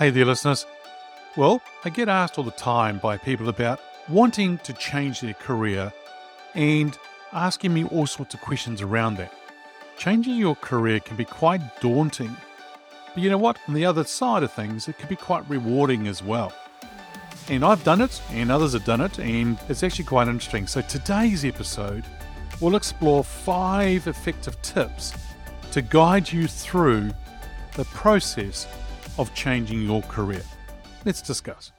Hey there, listeners. Well, I get asked all the time by people about wanting to change their career and asking me all sorts of questions around that. Changing your career can be quite daunting, but you know what? On the other side of things, it can be quite rewarding as well. And I've done it, and others have done it, and it's actually quite interesting. So, today's episode, we'll explore five effective tips to guide you through the process of changing your career. Let's discuss.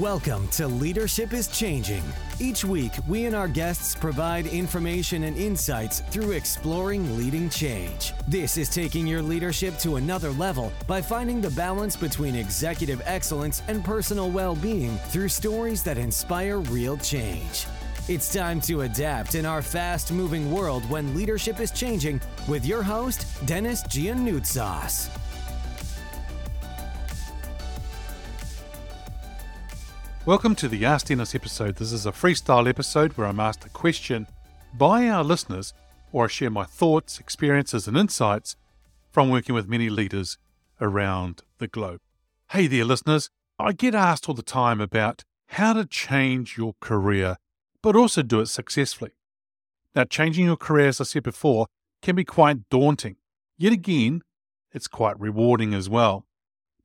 Welcome to Leadership is Changing. Each week, we and our guests provide information and insights through exploring leading change. This is taking your leadership to another level by finding the balance between executive excellence and personal well being through stories that inspire real change. It's time to adapt in our fast moving world when leadership is changing with your host, Denis Giannoutsos. Welcome to the Ask Denis episode. This is a freestyle episode where I'm asked a question by our listeners, or I share my thoughts, experiences, and insights from working with many leaders around the globe. Hey there, listeners. I get asked all the time about how to change your career, but also do it successfully. Now, changing your career, as I said before, can be quite daunting. Yet again, it's quite rewarding as well.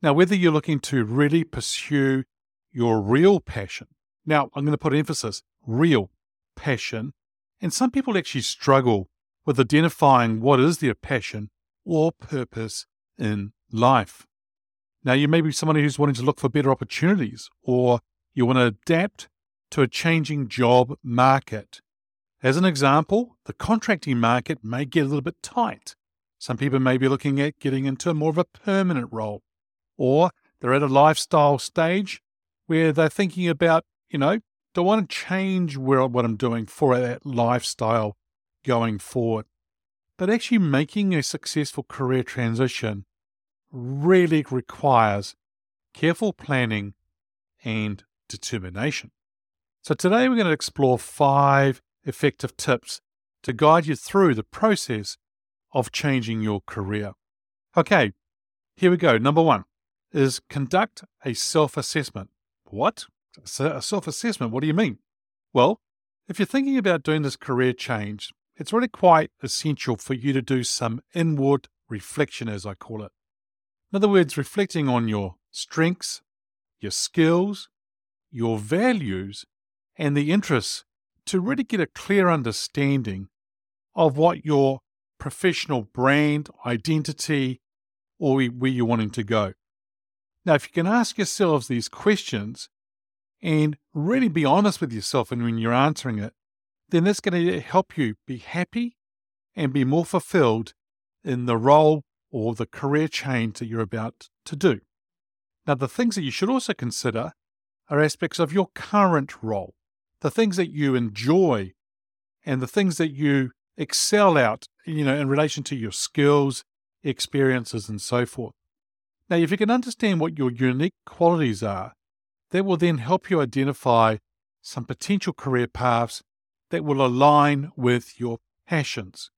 Now, whether you're looking to really pursue your real passion. Now, I'm going to put emphasis real passion. And some people actually struggle with identifying what is their passion or purpose in life. Now, you may be somebody who's wanting to look for better opportunities, or you want to adapt to a changing job market. As an example, the contracting market may get a little bit tight. Some people may be looking at getting into more of a permanent role, or they're at a lifestyle stage where they're thinking about, you know, do I want to change where, what I'm doing for that lifestyle going forward? But actually making a successful career transition really requires careful planning and determination. So today we're going to explore five effective tips to guide you through the process of changing your career. Okay, here we go. Number one is conduct a self assessment. What? A self assessment? What do you mean? Well, if you're thinking about doing this career change, it's really quite essential for you to do some inward reflection, as I call it. In other words, reflecting on your strengths, your skills, your values, and the interests to really get a clear understanding of what your professional brand, identity, or where you're wanting to go. Now, if you can ask yourselves these questions and really be honest with yourself and when you're answering it, then that's going to help you be happy and be more fulfilled in the role or the career change that you're about to do. Now, the things that you should also consider are aspects of your current role, the things that you enjoy and the things that you excel at, you know, in relation to your skills, experiences, and so forth. Now, if you can understand what your unique qualities are, that will then help you identify some potential career paths that will align with your passions.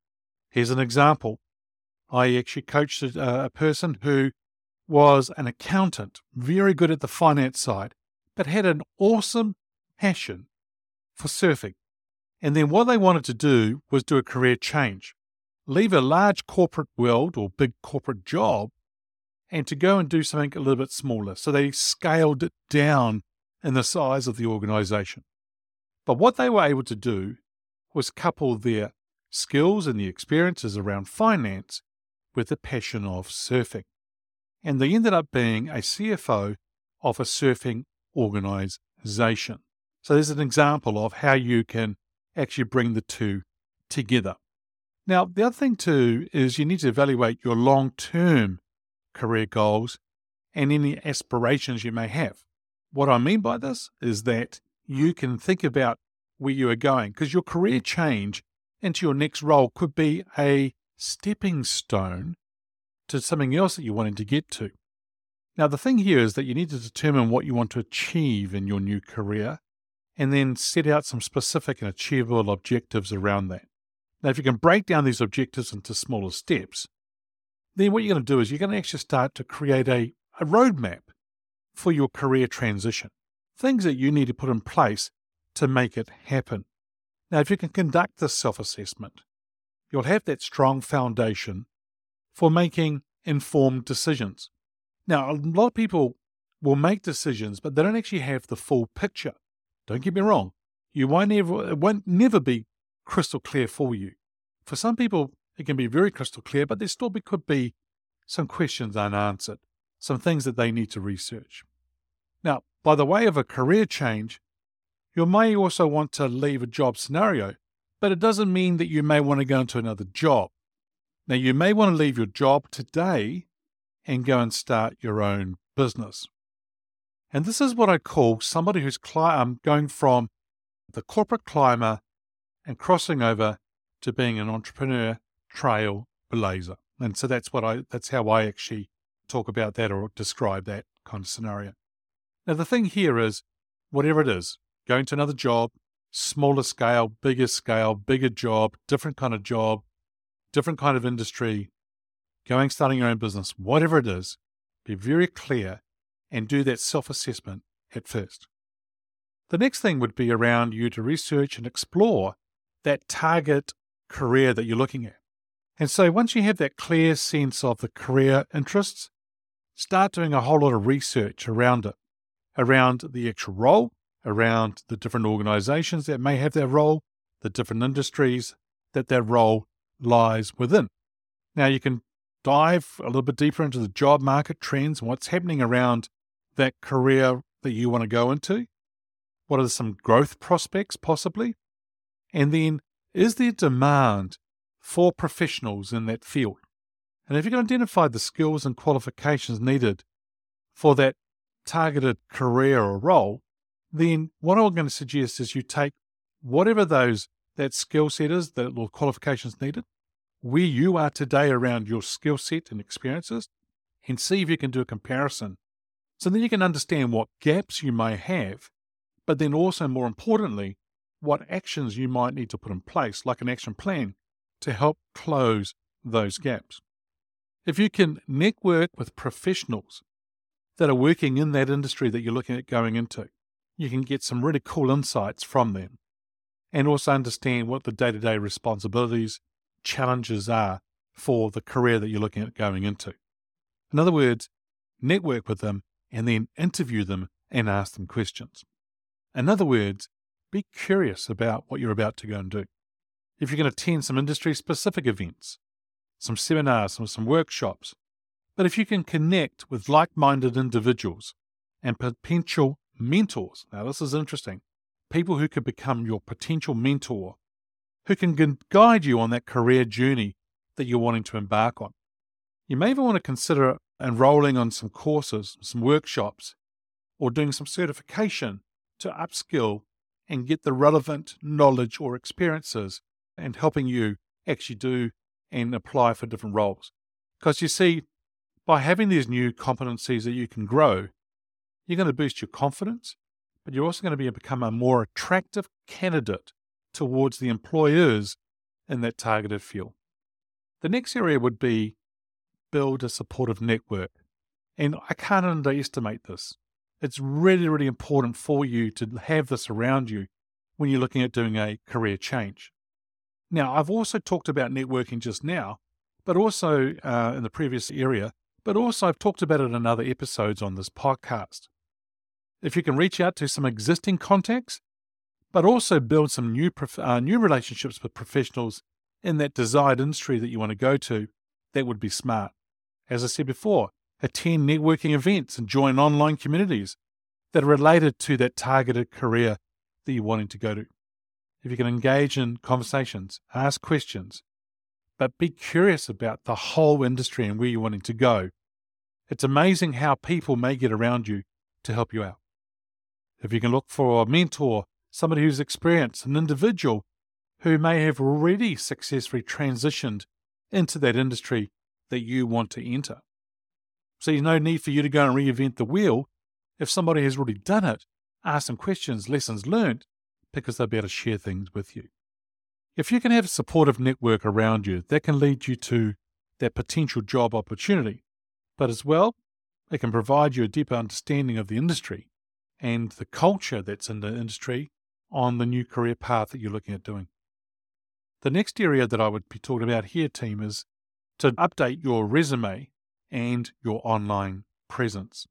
Here's an example. I actually coached a, a person who was an accountant, very good at the finance side, but had an awesome passion for surfing. And then what they wanted to do was do a career change, leave a large corporate world or big corporate job and to go and do something a little bit smaller. So they scaled it down in the size of the organization. But what they were able to do was couple their skills and the experiences around finance with the passion of surfing. And they ended up being a CFO of a surfing organization. So there's an example of how you can actually bring the two together. Now, the other thing too is you need to evaluate your long term career goals, and any aspirations you may have. What I mean by this is that you can think about where you are going because your career change into your next role could be a stepping stone to something else that you're wanting to get to. Now, the thing here is that you need to determine what you want to achieve in your new career and then set out some specific and achievable objectives around that. Now, if you can break down these objectives into smaller steps, then what you're going to do is you're going to actually start to create a, a roadmap for your career transition, things that you need to put in place to make it happen. Now, if you can conduct this self assessment, you'll have that strong foundation for making informed decisions. Now, a lot of people will make decisions, but they don't actually have the full picture. Don't get me wrong, you won't never, it won't never be crystal clear for you. For some people, it can be very crystal clear, but there still be, could be some questions unanswered, some things that they need to research. Now, by the way of a career change, you may also want to leave a job scenario, but it doesn't mean that you may want to go into another job. Now, you may want to leave your job today and go and start your own business. And this is what I call somebody who's cli- um, going from the corporate climber and crossing over to being an entrepreneur trailblazer. And so that's what I that's how I actually talk about that or describe that kind of scenario. Now the thing here is whatever it is, going to another job, smaller scale, bigger scale, bigger job, different kind of job, different kind of industry, going starting your own business, whatever it is, be very clear and do that self-assessment at first. The next thing would be around you to research and explore that target career that you're looking at. And so once you have that clear sense of the career interests, start doing a whole lot of research around it, around the actual role, around the different organizations that may have that role, the different industries that that role lies within. Now, you can dive a little bit deeper into the job market trends and what's happening around that career that you want to go into. What are some growth prospects, possibly? And then, is there demand for professionals in that field? And if you can identify the skills and qualifications needed for that targeted career or role, then what I'm going to suggest is you take whatever those that skill set is, that or qualifications needed, where you are today around your skill set and experiences, and see if you can do a comparison. So then you can understand what gaps you may have, but then also more importantly, what actions you might need to put in place, like an action plan, to help close those gaps. If you can network with professionals that are working in that industry that you're looking at going into, you can get some really cool insights from them and also understand what the day to day responsibilities, challenges are for the career that you're looking at going into. In other words, network with them and then interview them and ask them questions. In other words, be curious about what you're about to go and do. If you're going to attend some industry specific events, some seminars, some, some workshops, but if you can connect with like minded individuals and potential mentors, now this is interesting, people who could become your potential mentor, who can guide you on that career journey that you're wanting to embark on. You may even want to consider enrolling on some courses, some workshops, or doing some certification to upskill and get the relevant knowledge or experiences and helping you actually do and apply for different roles. Because you see, by having these new competencies that you can grow, you're going to boost your confidence, but you're also going to be become a more attractive candidate towards the employers in that targeted field. The next area would be build a supportive network. And I can't underestimate this. It's really, really important for you to have this around you when you're looking at doing a career change. Now, I've also talked about networking just now, but also uh, in the previous area, but also I've talked about it in other episodes on this podcast. If you can reach out to some existing contacts, but also build some new uh, new relationships with professionals in that desired industry that you want to go to, that would be smart. As I said before, attend networking events and join online communities that are related to that targeted career that you're wanting to go to. If you can engage in conversations, ask questions, but be curious about the whole industry and where you're wanting to go, it's amazing how people may get around you to help you out. If you can look for a mentor, somebody who's experienced, an individual who may have already successfully transitioned into that industry that you want to enter. So there's no need for you to go and reinvent the wheel. If somebody has already done it, ask them questions, lessons learned, because they'll be able to share things with you. If you can have a supportive network around you, that can lead you to that potential job opportunity, but as well, it can provide you a deeper understanding of the industry and the culture that's in the industry on the new career path that you're looking at doing. The next area that I would be talking about here, team, is to update your resume and your online presence.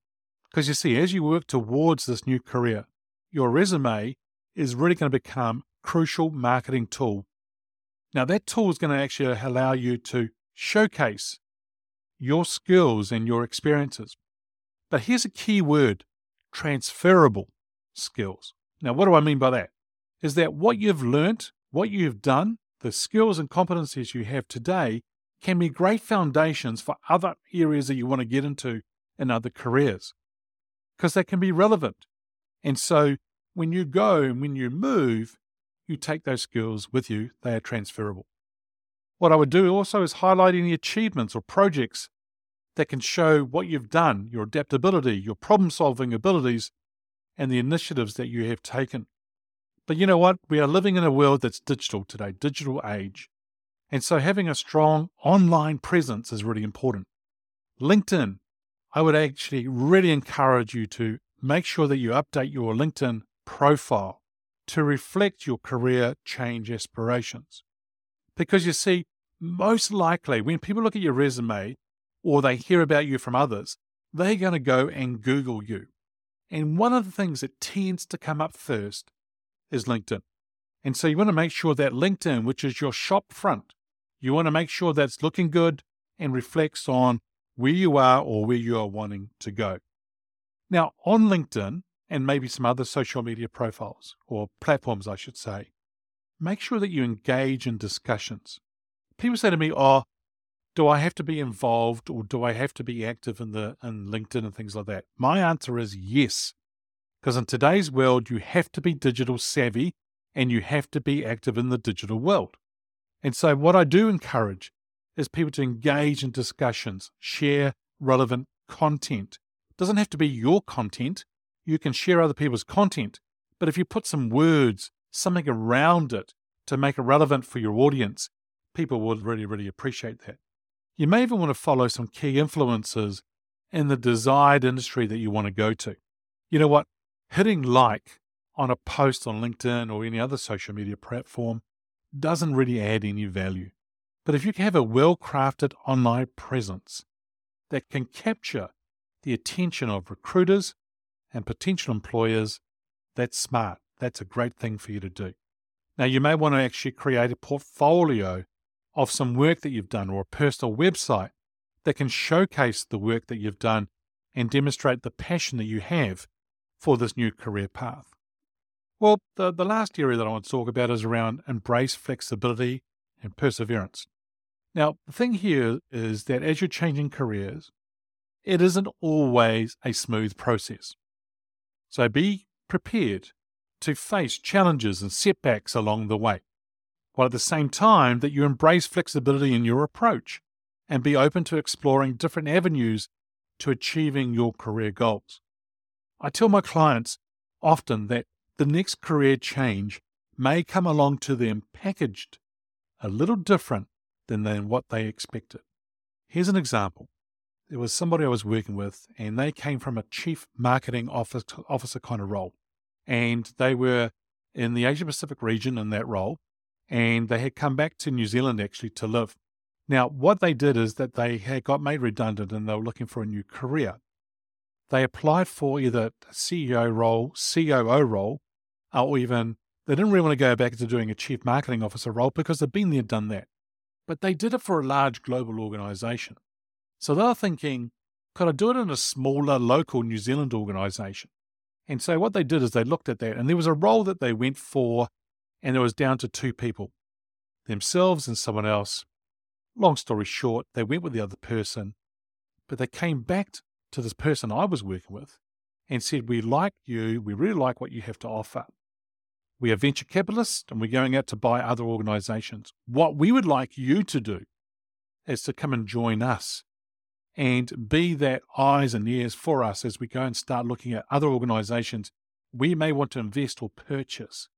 Because you see, as you work towards this new career, your resume is really going to become a crucial marketing tool. Now, that tool is going to actually allow you to showcase your skills and your experiences. But here's a key word transferable skills. Now, what do I mean by that? Is that what you've learnt, what you've done, the skills and competencies you have today can be great foundations for other areas that you want to get into in other careers because they can be relevant. And so when you go and when you move, you take those skills with you, they are transferable. What I would do also is highlight any achievements or projects that can show what you've done, your adaptability, your problem solving abilities, and the initiatives that you have taken. But you know what? We are living in a world that's digital today, digital age. And so having a strong online presence is really important. LinkedIn, I would actually really encourage you to make sure that you update your LinkedIn profile to reflect your career change aspirations. Because you see, most likely when people look at your resume or they hear about you from others, they're going to go and Google you. And one of the things that tends to come up first is LinkedIn. And so you want to make sure that LinkedIn, which is your shop front, you want to make sure that's looking good and reflects on where you are or where you are wanting to go. Now, on LinkedIn and maybe some other social media profiles or platforms, I should say, make sure that you engage in discussions. People say to me, Oh, do I have to be involved or do I have to be active in the in LinkedIn and things like that? My answer is yes. Because in today's world, you have to be digital savvy and you have to be active in the digital world. And so, what I do encourage is people to engage in discussions, share relevant content. It doesn't have to be your content. You can share other people's content. But if you put some words, something around it to make it relevant for your audience, people will really, really appreciate that. You may even want to follow some key influencers in the desired industry that you want to go to. You know what? hitting like on a post on LinkedIn or any other social media platform doesn't really add any value. But if you have a well crafted online presence that can capture the attention of recruiters and potential employers, that's smart. That's a great thing for you to do. Now, you may want to actually create a portfolio of some work that you've done or a personal website that can showcase the work that you've done and demonstrate the passion that you have for this new career path? Well, the, the last area that I want to talk about is around embrace flexibility and perseverance. Now, the thing here is that as you're changing careers, it isn't always a smooth process. So be prepared to face challenges and setbacks along the way, while at the same time that you embrace flexibility in your approach and be open to exploring different avenues to achieving your career goals. I tell my clients often that the next career change may come along to them packaged a little different than, than what they expected. Here's an example. There was somebody I was working with, and they came from a chief marketing officer, officer kind of role. And they were in the Asia Pacific region in that role, and they had come back to New Zealand actually to live. Now, what they did is that they had got made redundant and they were looking for a new career they applied for either CEO role, COO role, or even they didn't really want to go back to doing a chief marketing officer role because they'd been there, done that. But they did it for a large global organization. So they were thinking, could I do it in a smaller local New Zealand organization? And so what they did is they looked at that, and there was a role that they went for, and it was down to two people themselves and someone else. Long story short, they went with the other person, but they came back to this person I was working with and said, We like you. We really like what you have to offer. We are venture capitalists and we're going out to buy other organizations. What we would like you to do is to come and join us and be that eyes and ears for us as we go and start looking at other organizations we may want to invest or purchase.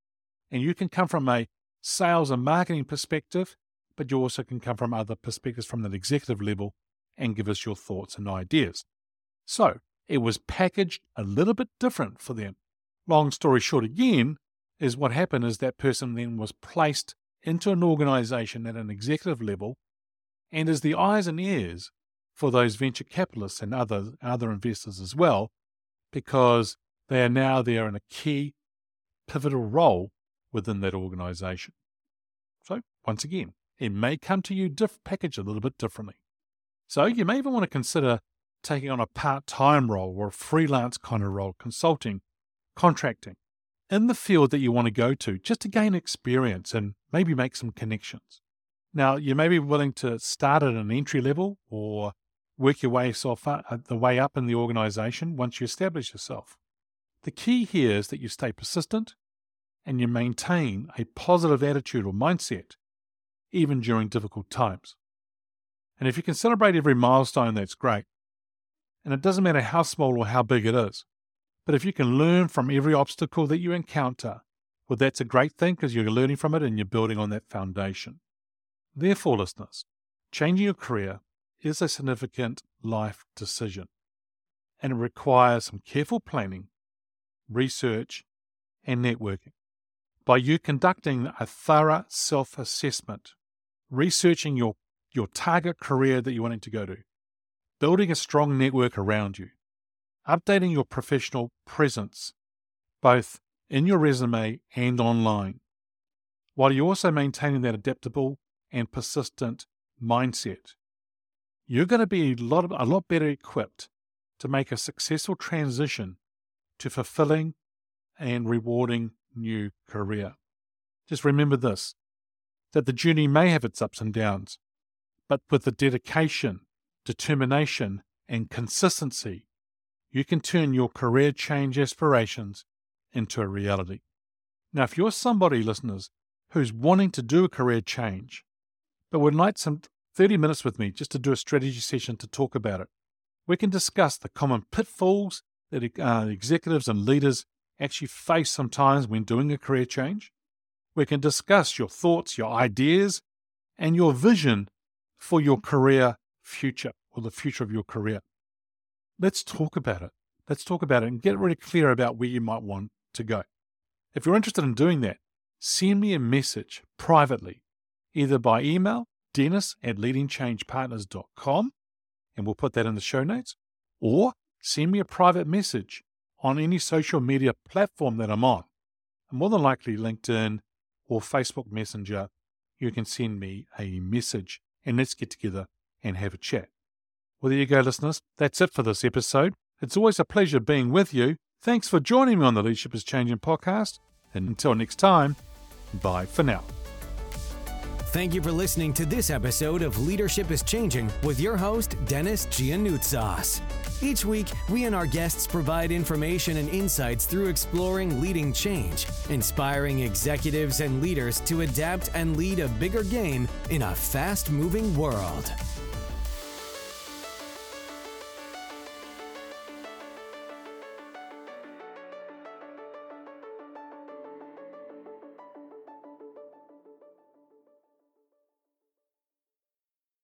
And you can come from a sales and marketing perspective, but you also can come from other perspectives from that executive level and give us your thoughts and ideas. So it was packaged a little bit different for them. Long story short, again, is what happened is that person then was placed into an organization at an executive level and as the eyes and ears for those venture capitalists and other, other investors as well, because they are now there in a key pivotal role within that organization. So, once again, it may come to you diff- packaged a little bit differently. So, you may even want to consider taking on a part time role or a freelance kind of role, consulting, contracting in the field that you want to go to, just to gain experience and maybe make some connections. Now, you may be willing to start at an entry level or work your way yourself up, uh, the way up in the organization once you establish yourself. The key here is that you stay persistent and you maintain a positive attitude or mindset even during difficult times. And if you can celebrate every milestone, that's great. And it doesn't matter how small or how big it is. But if you can learn from every obstacle that you encounter, well, that's a great thing because you're learning from it and you're building on that foundation. Therefore, listeners, changing your career is a significant life decision, and it requires some careful planning, research, and networking. By you conducting a thorough self assessment, researching your, your target career that you're wanting to go to, building a strong network around you, updating your professional presence, both in your resume and online, while you're also maintaining that adaptable and persistent mindset, you're going to be a lot, a lot better equipped to make a successful transition to fulfilling and rewarding new career. Just remember this that the journey may have its ups and downs, but with the dedication, determination, and consistency, you can turn your career change aspirations into a reality. Now, if you're somebody, listeners, who's wanting to do a career change, but would like some 30 minutes with me just to do a strategy session to talk about it. We can discuss the common pitfalls that uh, executives and leaders actually face sometimes when doing a career change. We can discuss your thoughts, your ideas, and your vision for your career future or the future of your career. Let's talk about it. Let's talk about it and get really clear about where you might want to go. If you're interested in doing that, send me a message privately either by email, denis at leadingchangepartners.com, and we'll put that in the show notes, or send me a private message on any social media platform that I'm on. more than likely LinkedIn or Facebook Messenger, you can send me a message and let's get together and have a chat. Well, there you go, listeners. That's it for this episode. It's always a pleasure being with you. Thanks for joining me on the Leadership is Changing podcast. And until next time, bye for now. Thank you for listening to this episode of Leadership is Changing with your host, Denis Giannoutsos. Each week, we and our guests provide information and insights through exploring leading change, inspiring executives and leaders to adapt and lead a bigger game in a fast moving world.